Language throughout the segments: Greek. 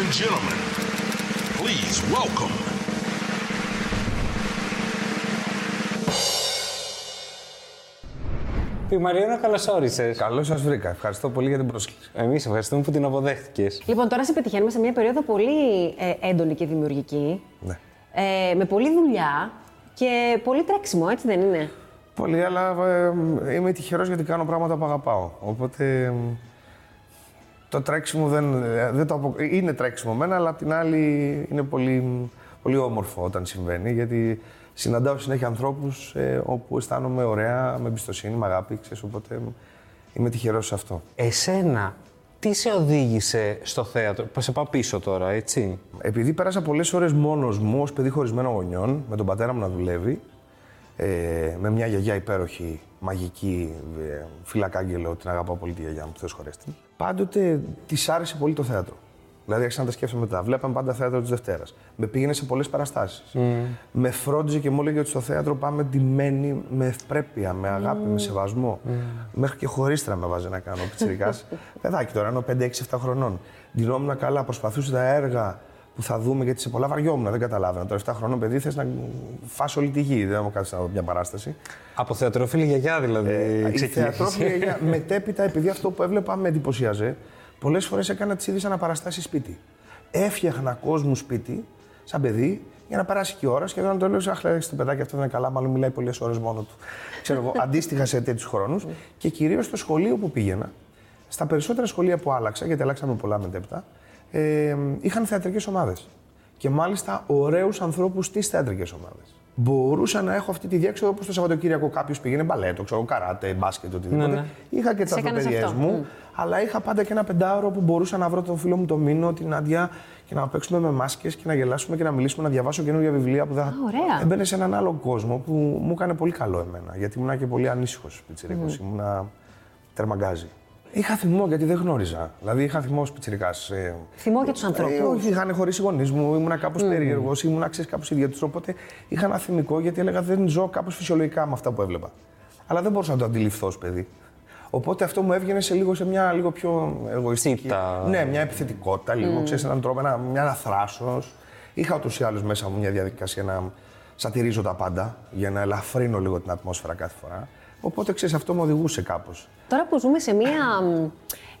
and gentlemen, please welcome. Πυγμαριώνα, καλώ όρισε. Καλώς σας βρήκα. Ευχαριστώ πολύ για την πρόσκληση. Εμείς ευχαριστούμε που την αποδέχτηκες. Λοιπόν, τώρα σε πετυχαίνουμε σε μια περίοδο πολύ ε, έντονη και δημιουργική. Ναι. Ε, με πολλή δουλειά και πολύ τρέξιμο, έτσι δεν είναι; Πολύ, αλλά ε, είμαι τυχερός γιατί κάνω πράγματα που αγαπάω. Οπότε ε, το τρέξιμο δεν, ε, δεν το απο... είναι τρέξιμο μένα, αλλά απ' την άλλη είναι πολύ, πολύ όμορφο όταν συμβαίνει. Γιατί συναντάω συνέχεια ανθρώπους ε, όπου αισθάνομαι ωραία, με εμπιστοσύνη, με αγάπη. Ξέρεις, οπότε είμαι τυχερός σε αυτό. Εσένα, τι σε οδήγησε στο θέατρο; Σε πάω πίσω τώρα, έτσι. Επειδή πέρασα πολλές ώρες μόνος μου, ως παιδί χωρισμένο γονιών, με τον πατέρα μου να δουλεύει, ε, με μια γιαγιά υπέροχη, μαγική, ε, φυλακάγγελο, την αγαπάω πολύ τη γιαγιά μου, Θεός χωρέστη. Πάντοτε της άρεσε πολύ το θέατρο. Δηλαδή, άρχισα να τα σκέφτομαι μετά. Βλέπαμε πάντα θέατρο της Δευτέρας. Με πήγαινε σε πολλές παραστάσεις. Με φρόντιζε και μου έλεγε ότι στο θέατρο πάμε ντυμένοι με ευπρέπεια, με αγάπη, με σεβασμό. Μέχρι και χωρίστρα με βάζει να κάνω πιτσυρικά. Παιδάκι τώρα, ενώ 5-6-7 χρονών. Ντυνόμουν καλά, προσπαθούσα τα έργα που θα δούμε, γιατί σε πολλά βαριόμουν, δεν καταλάβαινα. Τώρα 7 χρονών παιδί θες να φας όλη τη γη, δεν μου κάτσει να δω μια παράσταση. Από θεατροφίλη γιαγιά δηλαδή. Ε, η ξεκίνησε. θεατρόφιλη γιαγιά, μετέπειτα, επειδή αυτό που έβλεπα με εντυπωσίαζε, πολλές φορές έκανα τις ίδιες αναπαραστάσεις σπίτι. Έφτιαχνα κόσμο σπίτι, σαν παιδί, για να περάσει και η ώρα και όταν το λέω, Αχ, λέει, στο παιδάκι αυτό δεν είναι καλά, μάλλον μιλάει πολλές ώρες μόνο του. Ξέρω εγώ, αντίστοιχα σε τέτοιους χρόνους και κυρίως στο σχολείο που πήγαινα, στα περισσότερα σχολεία που άλλαξα, γιατί αλλάξαμε πολλά μετέπειτα, ε, είχαν θεατρικές ομάδες. Και μάλιστα ωραίους ανθρώπους στις θεατρικές ομάδες. Μπορούσα να έχω αυτή τη διέξοδο όπως το Σαββατοκύριακο κάποιος πήγαινε μπαλέτο, ξέρω, καράτε, μπάσκετ, οτιδήποτε. Ναι, ναι. Είχα και τις Σε έκανες αυτοπαιδιέ αυτό. μου, αλλά είχα πάντα και ένα πεντάωρο που μπορούσα να βρω τον φίλο μου τον Μίνο, την Άντια και να παίξουμε με μάσκες και να γελάσουμε και να μιλήσουμε, να διαβάσω καινούργια βιβλία που θα. ωραία. Έμπαινε σε έναν άλλο κόσμο που μου έκανε πολύ καλό εμένα. Γιατί ήμουν και πολύ ανήσυχος πιτσιρίκος. Ήμουνα τερμαγκάζι. Είχα θυμό γιατί δεν γνώριζα. Δηλαδή είχα θυμό πιτσιρικά. Ε, Θυμό για του ανθρώπου. ε, όχι, είχαν χωρίσει οι γονεί μου, ήμουν κάπω mm. περίεργο, ήμουν ξέρει κάπω ιδιαίτερο. Οπότε είχα ένα θυμικό γιατί έλεγα δεν ζω κάπω φυσιολογικά με αυτά που έβλεπα. Αλλά δεν μπορούσα να το αντιληφθώ ως παιδί. Οπότε αυτό μου έβγαινε σε λίγο σε μια λίγο πιο εγωιστική. Τσίτα. Ναι, μια επιθετικότητα, λίγο, ξέρεις, έναν τρόπο, ένα, μια αναθράσο. Είχα ούτω ή άλλω μέσα μου μια διαδικασία να σατυρίζω τα πάντα για να ελαφρύνω λίγο την ατμόσφαιρα κάθε φορά. Οπότε ξέρεις, αυτό με οδηγούσε κάπως. Τώρα που ζούμε σε μια μ,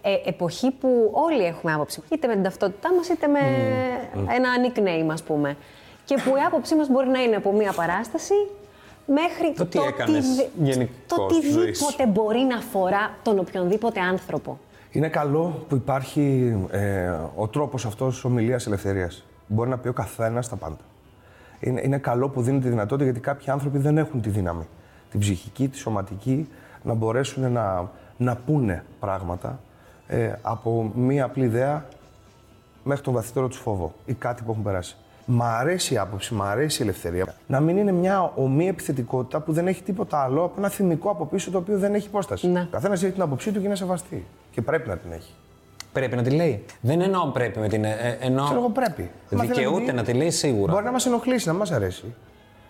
ε, εποχή που όλοι έχουμε άποψη, είτε με την ταυτότητά μας είτε με ένα nickname, ας πούμε. Και που η άποψή μας μπορεί να είναι από μια παράσταση μέχρι Το τι έκανες οτιδη- γενικώς Το στη ζωής; σου. οτιδήποτε μπορεί να αφορά τον οποιονδήποτε άνθρωπο. Είναι καλό που υπάρχει ε, ο τρόπος αυτός ομιλίας ελευθερίας. Μπορεί να πει ο καθένας τα πάντα. Είναι, είναι καλό που δίνει τη δυνατότητα γιατί κάποιοι άνθρωποι δεν έχουν τη δύναμη. Την ψυχική, τη σωματική, να μπορέσουν να, να πούνε πράγματα ε, από μία απλή ιδέα μέχρι τον βαθύτερο τους φόβο ή κάτι που έχουν περάσει. Μ' αρέσει η άποψη, μ' αρέσει η ελευθερία. Να μην είναι μια ομή επιθετικότητα που δεν έχει τίποτα άλλο από ένα θυμικό από πίσω το οποίο δεν έχει υπόσταση. Ναι. Καθένας έχει την άποψή του και είναι σεβαστή. Και πρέπει να την έχει. Πρέπει να τη λέει. Δεν εννοώ πρέπει με την. ε, ε, εννοώ. Ξέρω εγώ πρέπει. Άμα θέλει Δικαιούται την πει, να τη λέει σίγουρα. Μπορεί να μας ενοχλήσει, να μας αρέσει.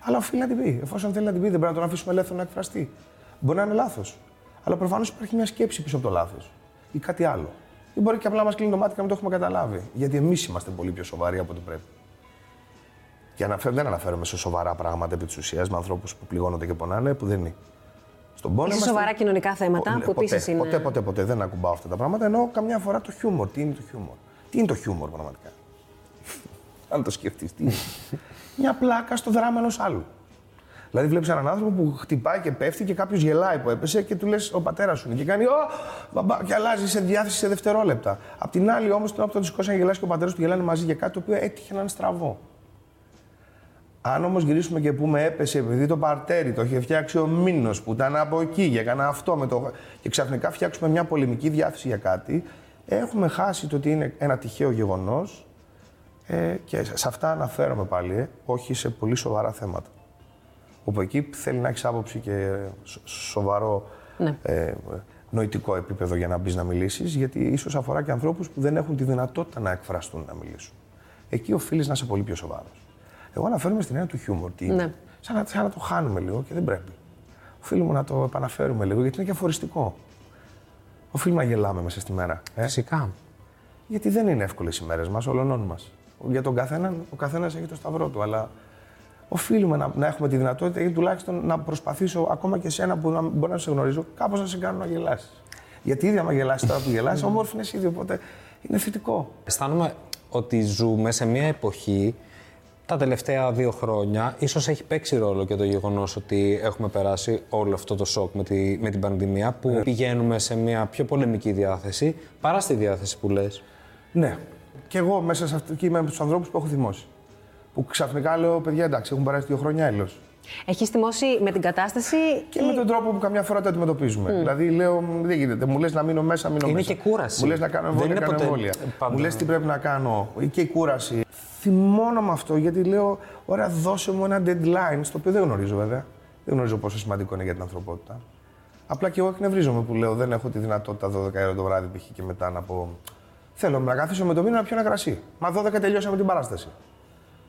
Αλλά οφείλει να την πει. Εφόσον θέλει να την πει, δεν πρέπει να τον αφήσουμε ελεύθερο να εκφραστεί. Μπορεί να είναι λάθος. Αλλά προφανώς υπάρχει μια σκέψη πίσω από το λάθος. Ή κάτι άλλο. Ή μπορεί και απλά να μας κλείνει το μάτι και να μην το έχουμε καταλάβει. Γιατί εμείς είμαστε πολύ πιο σοβαροί από ό,τι πρέπει. Και αναφέρω, δεν αναφέρομαι σε σοβαρά πράγματα επί της ουσίας με ανθρώπους που πληγώνονται και πονάνε, που δεν είναι. Στον πόνο Ή σε είμαστε- σοβαρά κοινωνικά θέματα, Ναι, που ποτέ, επίσης είναι- Ποτέ, ποτέ, ποτέ δεν ακουμπάω αυτά τα πράγματα. Ενώ καμιά φορά το χιούμορ. Τι είναι το χιούμορ; Τι είναι το χιούμορ πραγματικά; Αν το σκεφτείς, τι είναι. Μια πλάκα στο δράμα ενός άλλου. Δηλαδή, βλέπεις έναν άνθρωπο που χτυπάει και πέφτει και κάποιος γελάει που έπεσε και του λες: Ο πατέρας σου είναι. Και κάνει: Ω, μπαμπά, και αλλάζει σε διάθεση σε δευτερόλεπτα. Απ' την άλλη, όμως, την ώρα που τον σηκώσει να γελάσει και ο πατέρας του γελάνε μαζί για κάτι το οποίο έτυχε να είναι στραβό. Αν όμως γυρίσουμε και πούμε έπεσε επειδή το παρτέρι το είχε φτιάξει ο Μήνος που ήταν από εκεί και έκανα αυτό με το. και ξαφνικά φτιάξουμε μια πολεμική διάθεση για κάτι, έχουμε χάσει το ότι είναι ένα τυχαίο γεγονός ε, και σε αυτά αναφέρομαι πάλι, ε, όχι σε πολύ σοβαρά θέματα. Όπου εκεί θέλει να έχεις άποψη και σο- σοβαρό Ναι. ε, νοητικό επίπεδο για να μπεις να μιλήσεις, γιατί ίσως αφορά και ανθρώπους που δεν έχουν τη δυνατότητα να εκφραστούν να μιλήσουν. Εκεί οφείλεις να είσαι πολύ πιο σοβαρός. Εγώ αναφέρομαι στην έννοια του χιούμορ. Τι είναι. Ναι. Σαν, να, σαν να το χάνουμε λίγο και δεν πρέπει. Οφείλουμε να το επαναφέρουμε λίγο γιατί είναι και αφοριστικό. Οφείλουμε να γελάμε μέσα στη μέρα. Ε; Φυσικά. Γιατί δεν είναι εύκολες οι μέρες μας, όλων μας. Για τον καθένα, ο καθένας έχει το σταυρό του. Αλλά οφείλουμε να, να έχουμε τη δυνατότητα ή τουλάχιστον να προσπαθήσω ακόμα και εσένα που να, μπορεί να σε γνωρίζω, κάπως να σε κάνω να γελάσει. Γιατί ήδη άμα γελάσει τώρα που γελάσει, όμορφη είναι ήδη. Οπότε είναι θετικό. Αισθάνομαι ότι ζούμε σε μια εποχή τα τελευταία δύο χρόνια ίσως έχει παίξει ρόλο και το γεγονός ότι έχουμε περάσει όλο αυτό το σοκ με, τη, με την πανδημία που πηγαίνουμε σε μια πιο πολεμική διάθεση παρά στη διάθεση που λες. Ναι. Και εγώ μέσα σε αυτό και είμαι από τους ανθρώπους που έχω θυμώσει. Που ξαφνικά λέω: Παιδιά, εντάξει, έχουν περάσει δύο χρόνια έλεος. Έχεις θυμώσει με την κατάσταση. Και με τον τρόπο που καμιά φορά το αντιμετωπίζουμε. Δηλαδή, λέω: Δεν γίνεται. Μου λες να μείνω μέσα, μείνω Είναι μέσα. και κούραση. Μου λες να κάνω Δεν εμβόλια, είναι κάνω ποτέ εμβόλια. πάντα. Μου λες τι πρέπει να κάνω. Και η κούραση. Θυμώνω με αυτό γιατί λέω: Ωραία, δώσε μου ένα deadline, στο οποίο δεν γνωρίζω βέβαια. Δεν γνωρίζω πόσο σημαντικό είναι για την ανθρωπότητα. Απλά και εγώ εκνευρίζομαι που λέω: Δεν έχω τη δυνατότητα 12 ώρα το βράδυ π.χ. και μετά να πω: Θέλω να καθίσω με το μήνα να πιω ένα κρασί. Μα 12 τελειώσαμε την παράσταση.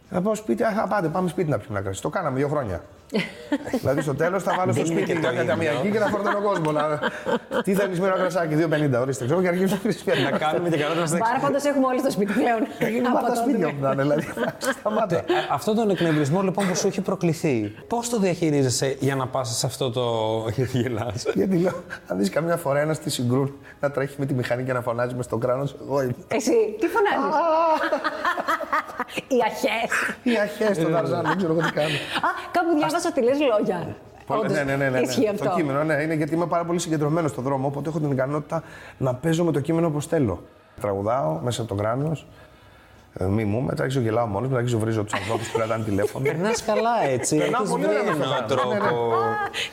Θα πάω σπίτι, α, θα πάτε, πάμε σπίτι να πιούμε ένα κρασί. Το κάναμε δύο χρόνια. δηλαδή στο τέλος θα βάλω στο Δεν είναι σπίτι και το μια ίδιο. ταμιακή και θα φορτώνω κόσμο. Να... Τι θέλεις με ένα κρασάκι, 2,50 ορίστε. Ξέρω και αρχίζουμε να Να κάνουμε την καλά μας Μπάρα πάντω έχουμε όλοι στο σπίτι πλέον. Είναι Από πάντα τότε. σπίτια που να είναι, δηλαδή. Σταμάτα. Ε, Αυτό τον εκνευρισμό λοιπόν που σου έχει προκληθεί, πώς το διαχειρίζεσαι για να πας σε αυτό το γιατί γελάς; Γιατί λέω, αν δεις καμιά φορά ένας στη συγκρούν να τρέχει με τη μηχανή και να φωνάζει μες στον κράνος, εγώ είμαι. Εσύ, τι φωνάζεις; Οι αρχές. Οι αρχέ των Ταρζάν, δεν ξέρω εγώ τι κάνω. Α, κάπου διάβασα ότι λες λόγια. Πολύ- Όντως, ναι, ναι, ναι, ναι, Ισχύει ναι. αυτό. Το κείμενο, ναι, είναι γιατί είμαι πάρα πολύ συγκεντρωμένος στον δρόμο, οπότε έχω την ικανότητα να παίζω με το κείμενο όπως θέλω. Τραγουδάω μέσα από τον κράνος, ε, μη μου, μετά αρχίζω γελάω μόνος, μετά αρχίζω βρίζω τους ανθρώπους που κρατάνε τηλέφωνο. Περνάς καλά έτσι, Περνάω έχεις πολύ βρει ωραία με έναν αυτά. Ναι, ναι, ναι. τρόπο.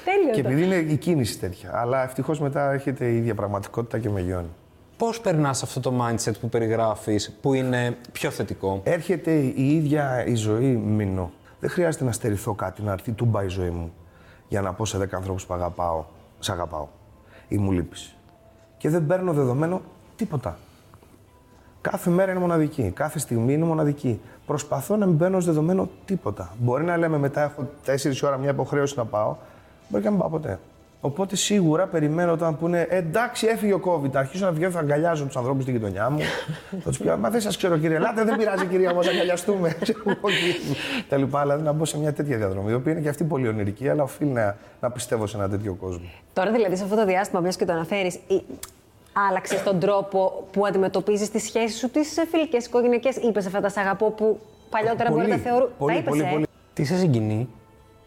Τέλειο. και το. επειδή είναι η κίνηση τέτοια. Αλλά ευτυχώς μετά έρχεται η ίδια πραγματικότητα και με γιώνει. Πώς περνάς αυτό το mindset που περιγράφεις, που είναι πιο θετικό; Έρχεται η ίδια η ζωή μείνω. Δεν χρειάζεται να στερηθώ κάτι, να έρθει τούμπα η ζωή μου για να πω σε 10 ανθρώπους που αγαπάω, σ' αγαπάω ή μου λείπεις. Και δεν παίρνω δεδομένο τίποτα. Κάθε μέρα είναι μοναδική. Κάθε στιγμή είναι μοναδική. Προσπαθώ να μην παίρνω ως δεδομένο τίποτα. Μπορεί να λέμε μετά έχω 4 ώρα μια υποχρέωση να πάω, μπορεί και να μην πάω ποτέ. Οπότε σίγουρα περιμένω όταν πούνε εντάξει, έφυγε ο COVID. Θα αρχίσω να βγαίνω, θα αγκαλιάζω τους ανθρώπους στην γειτονιά μου. θα τους πω Μα δεν σας ξέρω, κύριε, ελάτε, δεν πειράζει, κυρία μου, ας αγκαλιαστούμε. Ξέρω εγώ, κύριε. Τα λοιπά, δηλαδή να μπω σε μια τέτοια διαδρομή, η οποία είναι και αυτή πολύ ονειρική, αλλά οφείλει να, να πιστεύω σε ένα τέτοιο κόσμο. Τώρα δηλαδή σε αυτό το διάστημα, μιας και το αναφέρεις, άλλαξες τον τρόπο που αντιμετωπίζεις τις σχέσεις σου, τις φιλικές, οικογενειακές. Είπες αυτά τα σ' αγαπώ που παλιότερα μπορεί να τα θεωρούν. Πολύ, τα είπες, πολύ, ε; πολύ. Τι σε συγκινεί,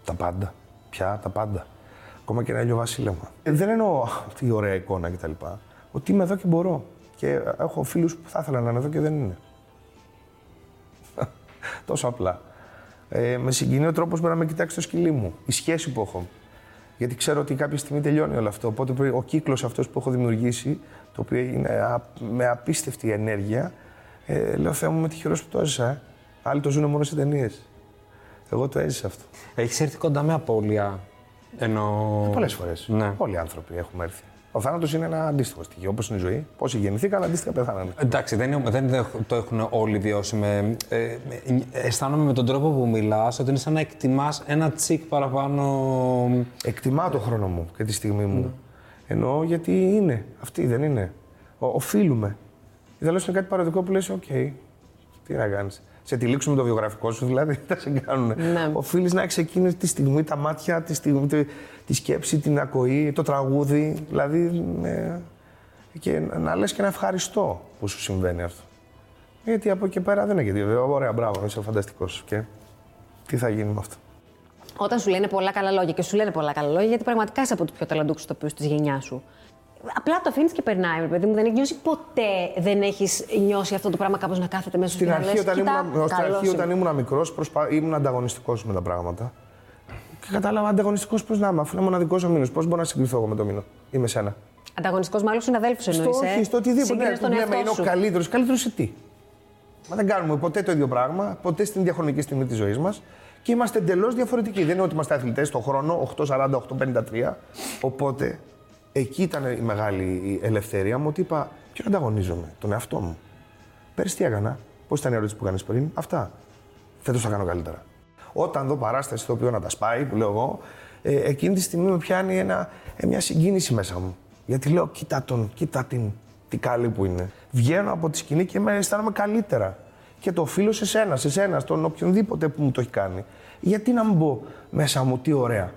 Τα πάντα. Πια τα πάντα. Ακόμα και ένα ηλιοβασίλεμα. Ε, δεν εννοώ αυτή η ωραία εικόνα κτλ. Ότι είμαι εδώ και μπορώ. Και έχω φίλους που θα ήθελα να είναι εδώ και δεν είναι. Τόσο απλά. Ε, με συγκινεί ο τρόπος που να με κοιτάξει το σκυλί μου. Η σχέση που έχω. Γιατί ξέρω ότι κάποια στιγμή τελειώνει όλο αυτό. Οπότε πρέπει- ο κύκλος αυτός που έχω δημιουργήσει, το οποίο είναι α- με απίστευτη ενέργεια, ε, λέω Θεέ μου με τυχερό που το έζησα. Ε. Άλλοι το ζουν μόνο σε ταινίες. Εγώ το έζησα αυτό. έχεις έρθει κοντά με απώλεια, ενώ... Πολλές φορές. Ναι. Όλοι οι άνθρωποι έχουμε έρθει. Ο θάνατος είναι ένα αντίστοιχο στοιχείο. Όπως είναι η ζωή. Πόσοι γεννηθήκαν, αντίστοιχα πεθάνανε. Εντάξει, δεν, είναι- δεν είναι- το έχουν όλοι βιώσει. Με, ε, με- αισθάνομαι με τον τρόπο που μιλάς ότι είναι σαν να εκτιμάς ένα τσικ παραπάνω. Εκτιμάω το χρόνο μου και τη στιγμή μου. Εννοώ γιατί είναι. Αυτή δεν είναι. Ο, οφείλουμε. Ειδάλλως είναι κάτι παροδικό που λες, οκ, τι να κάνεις. Σε τυλίξουμε το βιογραφικό σου, δηλαδή, τι θα σε κάνουν. Ναι. Οφείλεις να έχει εκείνη τη στιγμή τα μάτια, τη, στιγμή, τη, τη σκέψη, την ακοή, το τραγούδι. Δηλαδή, ε, και να λες και ένα ευχαριστώ που σου συμβαίνει αυτό. Γιατί από εκεί πέρα δεν έχει. Ωραία, μπράβο, είσαι φανταστικός. Και τι θα γίνει με αυτό; Όταν σου λένε πολλά καλά λόγια και σου λένε πολλά καλά λόγια, γιατί πραγματικά είσαι από τους πιο ταλαντούχους ηθοποιούς της γενιάς σου. Απλά το αφήνεις και περνάει, ρε παιδί μου. Δεν έχει νιώσει ποτέ, δεν έχεις νιώσει αυτό το πράγμα κάπως να κάθεται μέσα σου Στην και να αρχή, λες, όταν, «Κοίτα, ήμουν, στην καλός αρχή, είμαι». όταν ήμουν μικρός, προσπα... ήμουν ανταγωνιστικός με τα πράγματα. Και κατάλαβα ανταγωνιστικός πώς να είμαι, αφού είναι μοναδικός ο μήνο. Πώς μπορώ να συγκριθώ εγώ με το μήνο; Ή με σένα. Ανταγωνιστικός με άλλους συναδέλφους Στο εννοείς. όχι, στο οτιδήποτε. Ναι, Σύγκρινες που τον λέμε εαυτό είναι ο σου. καλύτερος. Καλύτερος σε τι; Μα δεν κάνουμε ποτέ το ίδιο πράγμα, ποτέ στην ίδια χρονική στιγμή της ζωής μας και είμαστε εντελώς διαφορετικοί. Δεν είναι ότι είμαστε αθλητές στον χρόνο 8.40-8.53. Οπότε εκεί ήταν η μεγάλη ελευθερία μου ότι είπα: Ποιον ανταγωνίζομαι, τον εαυτό μου. Πέρυσι τι έκανα, πώς ήταν η ερώτηση που κάνεις πριν, αυτά. Φέτος θα κάνω καλύτερα. Όταν δω παράσταση το οποίο να τα σπάει, που λέω εγώ, ε, εκείνη τη στιγμή με πιάνει ένα, ε, μια συγκίνηση μέσα μου. Γιατί λέω: Κοίτα τον, κοίτα την. Τι καλή που είναι. Βγαίνω από τη σκηνή και με αισθάνομαι καλύτερα. Και το οφείλω σε σένα, σε σένα, στον οποιονδήποτε που μου το έχει κάνει. Γιατί να μην πω μέσα μου τι ωραία.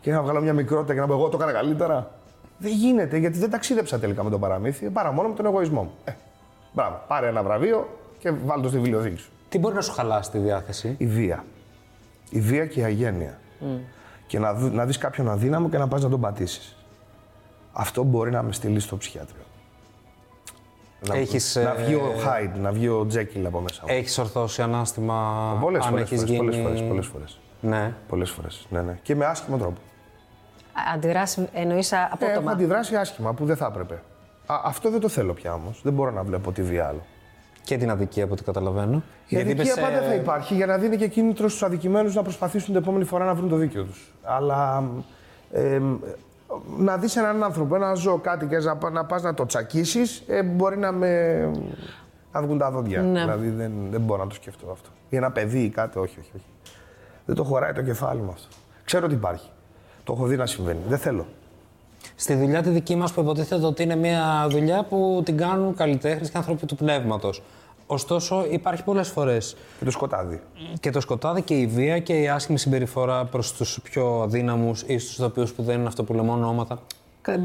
Και να βγάλω μια μικρότητα και να πω εγώ το έκανα καλύτερα. Δεν γίνεται γιατί δεν ταξίδεψα τελικά με τον παραμύθι, παρά μόνο με τον εγωισμό μου. Ε, μπράβο, πάρε ένα βραβείο και βάλ το στη βιβλιοθήκη σου. Τι μπορεί να σου χαλάσει τη διάθεση; Η βία. Η βία και η αγένεια. Και να, δει- να δεις κάποιον αδύναμο και να πας να τον πατήσεις. Αυτό μπορεί να με στείλει στο ψυχιάτριο. Να, Έχεις, να ε, βγει ο Χάιντ, να βγει ο Τζέκιλ από μέσα μου. Έχεις ορθώσει ανάστημα. πολλές, αν φορές, έχεις φορές, πολλές γίνει- φορές, πολλές φορές. Ναι. Πολλές φορές, ναι, ναι. Και με άσχημο τρόπο. Αντιδράσει εννοείς Ε, έχω απότομα. αντιδράσει άσχημα που δεν θα έπρεπε. Α, αυτό δεν το θέλω πια όμως. Δεν μπορώ να βλέπω τη βία άλλο. Και την αδικία από ό,τι καταλαβαίνω. Η αδικία είπες, πάντα ε, θα υπάρχει για να δίνει και κίνητρο στους αδικημένους να προσπαθήσουν την επόμενη φορά να βρουν το δίκιο τους. Αλλά ε, να δεις έναν άνθρωπο, ένα ζώο, κάτι και να, πα- να πας να το τσακίσεις, ε, μπορεί να με. να βγουν τα δόντια. Ναι. Δηλαδή δεν, δεν μπορώ να το σκεφτώ αυτό. Ή ένα παιδί ή κάτι, όχι, όχι, όχι. Δεν το χωράει το κεφάλι μου αυτό. Ξέρω ότι υπάρχει. Το έχω δει να συμβαίνει. Δεν θέλω. Στη δουλειά τη δική μας που υποτίθεται ότι είναι μια δουλειά που την κάνουν καλλιτέχνες και άνθρωποι του πνεύματος. Ωστόσο, υπάρχει πολλές φορές Και το σκοτάδι. και το σκοτάδι και η βία και η άσχημη συμπεριφορά προς τους πιο αδύναμους ή στους ηθοποιού που δεν είναι αυτό που λέμε ονόματα.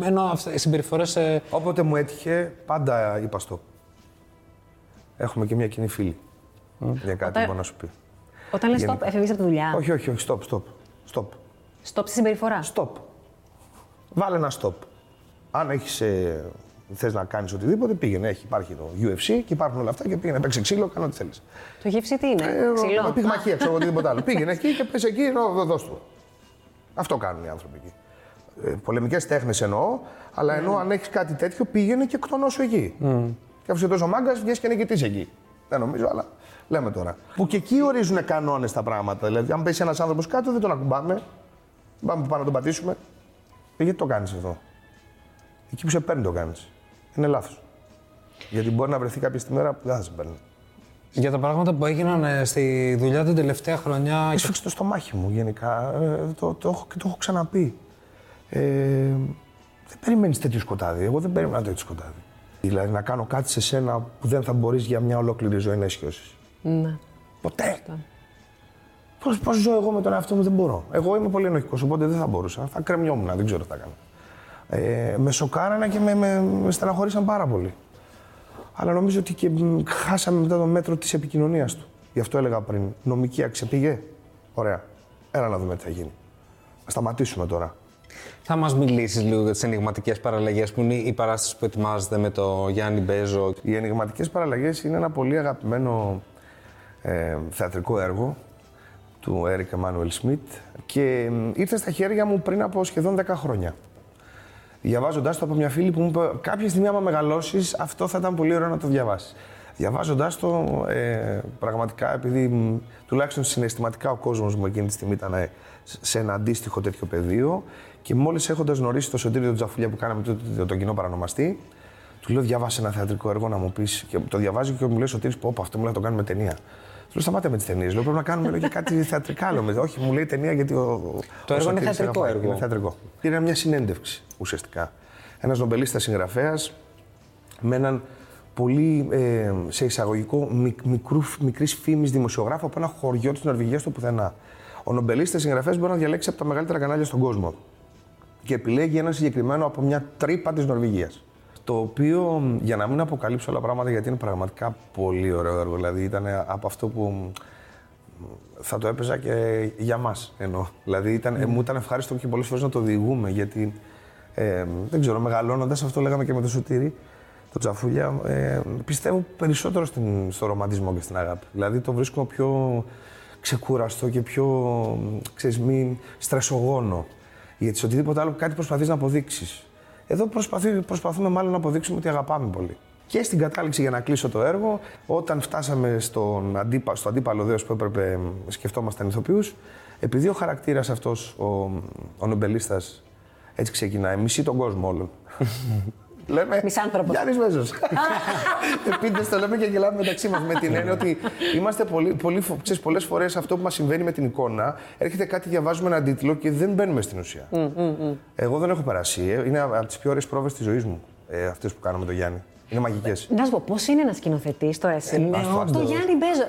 Ενώ αυτέ οι συμπεριφορές. Ε, Όποτε μου έτυχε, πάντα είπα stop. Έχουμε και μια κοινή φίλη. Για κάτι Όταν- μπορώ να σου πει. Όταν λες stop, Γενικά. έφευγες από τη δουλειά. Όχι, όχι, όχι, stop, stop. Stop. Stop στη συμπεριφορά. Stop. Βάλε ένα stop. Αν έχεις. Ε, Θες να κάνεις οτιδήποτε, πήγαινε. Έχει, υπάρχει το UFC και υπάρχουν όλα αυτά και πήγαινε. Παίξει ξύλο, κάνω ό,τι θέλεις. Το γεύση τι είναι, Ε, ξυλό. Πυγμαχία, ξέρω εγώ οτιδήποτε άλλο. πήγαινε εκεί και πες εκεί, δώ, δώσ' του. Αυτό κάνουν οι άνθρωποι εκεί. Ε, Πολεμικές τέχνες εννοώ, αλλά ενώ αν έχεις κάτι τέτοιο, πήγαινε και εκτονώσου εκεί. Και αφού είσαι τόσο μάγκας, βγαίνει και νικητής εκεί. Δεν νομίζω, αλλά λέμε τώρα. Που και εκεί ορίζουν κανόνες τα πράγματα. Δηλαδή, αν πέσει ένας άνθρωπος κάτω, δεν τον ακουμπάμε. Πάμε πάνω να τον πατήσουμε. Ε, γιατί το κάνεις αυτό; Εκεί που σε παίρνει το κάνεις. Είναι λάθος. Γιατί μπορεί να βρεθεί κάποια στιγμή που δεν θα σε παίρνει. για τα πράγματα που έγιναν ε, στη δουλειά την τελευταία χρονιά. Έσφιξε το στομάχι μου γενικά. Ε, το, το, έχω, και το έχω ξαναπεί. Ε, δεν περιμένεις τέτοιο σκοτάδι. Εγώ δεν περίμενα τέτοιο σκοτάδι. Δηλαδή να κάνω κάτι σε σένα που δεν θα μπορείς για μια ολόκληρη ζωή να αισιώσει. Ναι. Ποτέ. Πώς, πώς ζω εγώ με τον εαυτό μου, δεν μπορώ. Εγώ είμαι πολύ ενοχικός, οπότε δεν θα μπορούσα. Θα κρεμιόμουν, δεν ξέρω τι θα έκανα. Ε, με σοκάρανε και με, με, με στεναχωρήσαν πάρα πολύ. Αλλά νομίζω ότι και μ, χάσαμε μετά το μέτρο της επικοινωνίας του. Γι' αυτό έλεγα πριν. Νομική άξια πήγε. Ωραία. Έλα να δούμε τι θα γίνει. Να σταματήσουμε τώρα. Θα μας μιλήσεις λίγο για τις ενηγματικές παραλλαγές που είναι η παράσταση που ετοιμάζεται με το Γιάννη Μπέζο; Οι ενηγματικές παραλλαγές είναι ένα πολύ αγαπημένο ε, θεατρικό έργο του Έρικ Εμμάνουελ Σμιτ και μ, ήρθε στα χέρια μου πριν από σχεδόν 10 χρόνια. Διαβάζοντάς το από μια φίλη που μου είπε: Κάποια στιγμή, άμα μεγαλώσεις, αυτό θα ήταν πολύ ωραίο να το διαβάσεις. Διαβάζοντάς το, ε, πραγματικά, επειδή μ, τουλάχιστον συναισθηματικά ο κόσμος μου εκείνη τη στιγμή ήταν ε, σε ένα αντίστοιχο τέτοιο πεδίο και μόλις έχοντας γνωρίσει το Σωτήριο τον Τζαφουλιά που κάναμε τότε το, το κοινό παρανομαστή, του λέω: Διάβασε ένα θεατρικό έργο να μου πεις. Και το διαβάζει και μου λέει: Σωτήρης, πω, πω, αυτό μου λέει να το κάνουμε ταινία. Του λέω: Σταμάτα με τις ταινίες. Λέω: Πρέπει να κάνουμε λέω, και κάτι θεατρικά. Λέω, «Με- Όχι, μου λέει ταινία γιατί. Ο, Το ο έργο είναι Σωτήρης θεατρικό αγαπάει». έργο. Είναι θεατρικό. Είναι μια συνέντευξη ουσιαστικά. Ένας νομπελίστας συγγραφέας με έναν πολύ ε, σε εισαγωγικό μικ, μικρούς, μικρής φήμης δημοσιογράφο από ένα χωριό της Νορβηγίας στο πουθενά. Ο νομπελίστας συγγραφέας μπορεί να διαλέξει από τα μεγαλύτερα κανάλια στον κόσμο και επιλέγει ένα συγκεκριμένο από μια τρύπα της Νορβηγίας. Το οποίο, μ, για να μην αποκαλύψω όλα πράγματα, γιατί είναι πραγματικά πολύ ωραίο έργο. Δηλαδή, ήταν από αυτό που μ, θα το έπαιζα και για μας εννοώ. Δηλαδή, ήταν, ε, μου ήταν ευχάριστο και πολλές φορές να το διηγούμε, γιατί ε, δεν ξέρω, μεγαλώνοντας, αυτό λέγαμε και με το Σωτήρι, το Τζαφούλια, ε, πιστεύω περισσότερο στην, στο ρομαντισμό και στην αγάπη. Δηλαδή, το βρίσκω πιο ξεκούραστο και πιο, μ, ξέρεις, μη στρεσογόνο. Γιατί σε οτιδήποτε άλλο κάτι προσπαθείς να αποδείξεις. Εδώ προσπαθεί, προσπαθούμε μάλλον να αποδείξουμε ότι αγαπάμε πολύ. Και στην κατάληξη για να κλείσω το έργο, όταν φτάσαμε στον αντίπα, στο αντίπαλο δέος που έπρεπε μ, σκεφτόμασταν ηθοποιούς, επειδή ο χαρακτήρας αυτός, ο, ο νομπελίστας, έτσι ξεκινάει, μισεί τον κόσμο όλων. Λέμε. Μισάνθρωπος. Γιάννης Μέζος. Επίτηδες το λέμε και γελάμε μεταξύ μας με την έννοια ότι είμαστε πολύ, πολύ, φο- ξέρεις, πολλές φορές αυτό που μας συμβαίνει με την εικόνα, έρχεται κάτι, διαβάζουμε έναν τίτλο και δεν μπαίνουμε στην ουσία. Εγώ δεν έχω περάσει. ε. Είναι από τις πιο ωραίες πρόβες της ζωής μου. ε, αυτές που κάναμε το Γιάννη. Είναι μαγικές. Να σου πω, πώς είναι να σκηνοθετεί το εσύ. Ε, άστο, άστο. Το Γιάννη Μπέζο.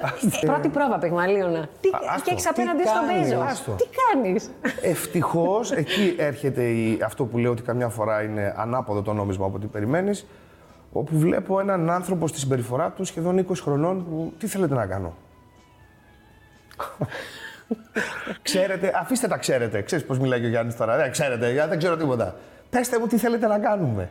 Ε, Πρώτη πρόβα, Πιγμαλίωνα. Τι άστο. και έχεις απέναντι Τι στον κάνεις, Μπέζο. άστο. Τι κάνεις; Ευτυχώς εκεί έρχεται η, αυτό που λέω ότι καμιά φορά είναι ανάποδο το νόμισμα από ό,τι περιμένεις. Όπου βλέπω έναν άνθρωπο στη συμπεριφορά του σχεδόν 20 χρονών που τι θέλετε να κάνω; ξέρετε, αφήστε τα ξέρετε. Ξέρεις πώς μιλάει και ο Γιάννης τώρα. Δεν ξέρετε, για- δεν ξέρω τίποτα. Πέστε μου τι θέλετε να κάνουμε.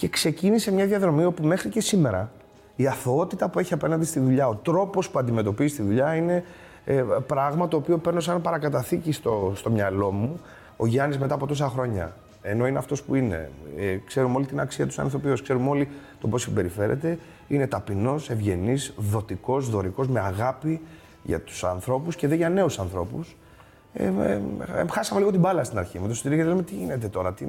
Και ξεκίνησε μια διαδρομή όπου μέχρι και σήμερα η αθωότητα που έχει απέναντι στη δουλειά, ο τρόπος που αντιμετωπίζει τη δουλειά είναι ε, πράγμα το οποίο παίρνω σαν παρακαταθήκη στο, στο μυαλό μου ο Γιάννης μετά από τόσα χρόνια. Ενώ είναι αυτός που είναι. Ε, ξέρουμε όλη την αξία του σαν ηθοποιός, ξέρουμε όλοι το πώς συμπεριφέρεται. Είναι ταπεινός, ευγενής, δοτικός, δωρικός, με αγάπη για τους ανθρώπους και δεν για νέους ανθρώπους. Ε, ε, ε, χάσαμε λίγο την μπάλα στην αρχή. Με το στηρίγιο λέμε τι γίνεται τώρα, τι,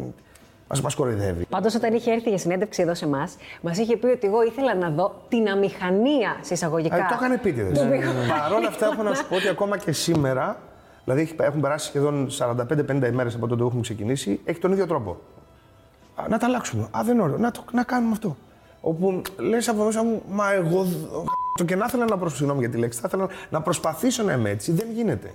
μας, μας κοροϊδεύει. Πάντως, όταν είχε έρθει για συνέντευξη εδώ σε εμάς, μας είχε πει ότι εγώ ήθελα να δω την αμηχανία σε εισαγωγικά. Ε, το έκανε επίτηδε. Του Μιχάλη. Παρ' όλα αυτά, έχω να σου πω ότι ακόμα και σήμερα, δηλαδή έχει- έχουν περάσει σχεδόν 45-50 ημέρες από τότε που έχουμε ξεκινήσει, έχει τον ίδιο τρόπο. Α, να τα αλλάξουμε. Α, δεν είναι ωραίο. Να, το, να κάνουμε αυτό. Όπου λες από μέσα μου, μα εγώ. δ- Το και να ήθελα να προσπαθήσω, συγγνώμη για τη λέξη, θα ήθελα να προσπαθήσω να είμαι έτσι. Δεν γίνεται.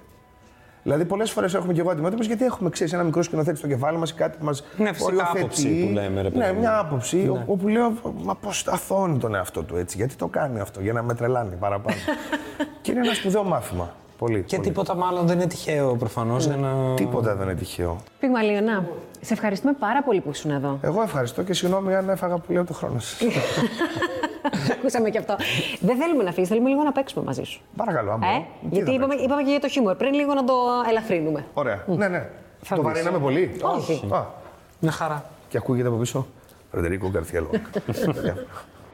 Δηλαδή, πολλές φορές έχουμε και εγώ αντιμέτωπες γιατί έχουμε ξέρεις ένα μικρό σκηνοθέτη στο κεφάλι μας ή κάτι που μας. Μια φυσικά άποψη που λέμε, ρε παιδί Ναι, μου. μια άποψη ο- όπου λέω, μα πώς αθώνει τον εαυτό του έτσι, γιατί το κάνει αυτό, για να με τρελάνει παραπάνω. και είναι ένα σπουδαίο μάθημα. Πολύ. Και πολύ. τίποτα μάλλον δεν είναι τυχαίο προφανώς. Ένα... Τίποτα δεν είναι τυχαίο. Πιγμαλίωνα, σε ευχαριστούμε πάρα πολύ που ήσουν εδώ. Εγώ ευχαριστώ και συγγνώμη αν έφαγα πολύ από το χρόνο σας. Ακούσαμε και αυτό. Δεν θέλουμε να φύγεις, θέλουμε λίγο να παίξουμε μαζί σου. Παρακαλώ, αν μπορώ. Ε, Τι γιατί θα είπαμε, παίξω; είπαμε και για το χιούμορ. Πριν λίγο να το ελαφρύνουμε. Ωραία. Ναι, ναι. Θα το δεις. βαρύναμε πολύ. Όχι. Α, Μια χαρά. και ακούγεται από πίσω. Φρεντερίκο Γκαρθιέλο.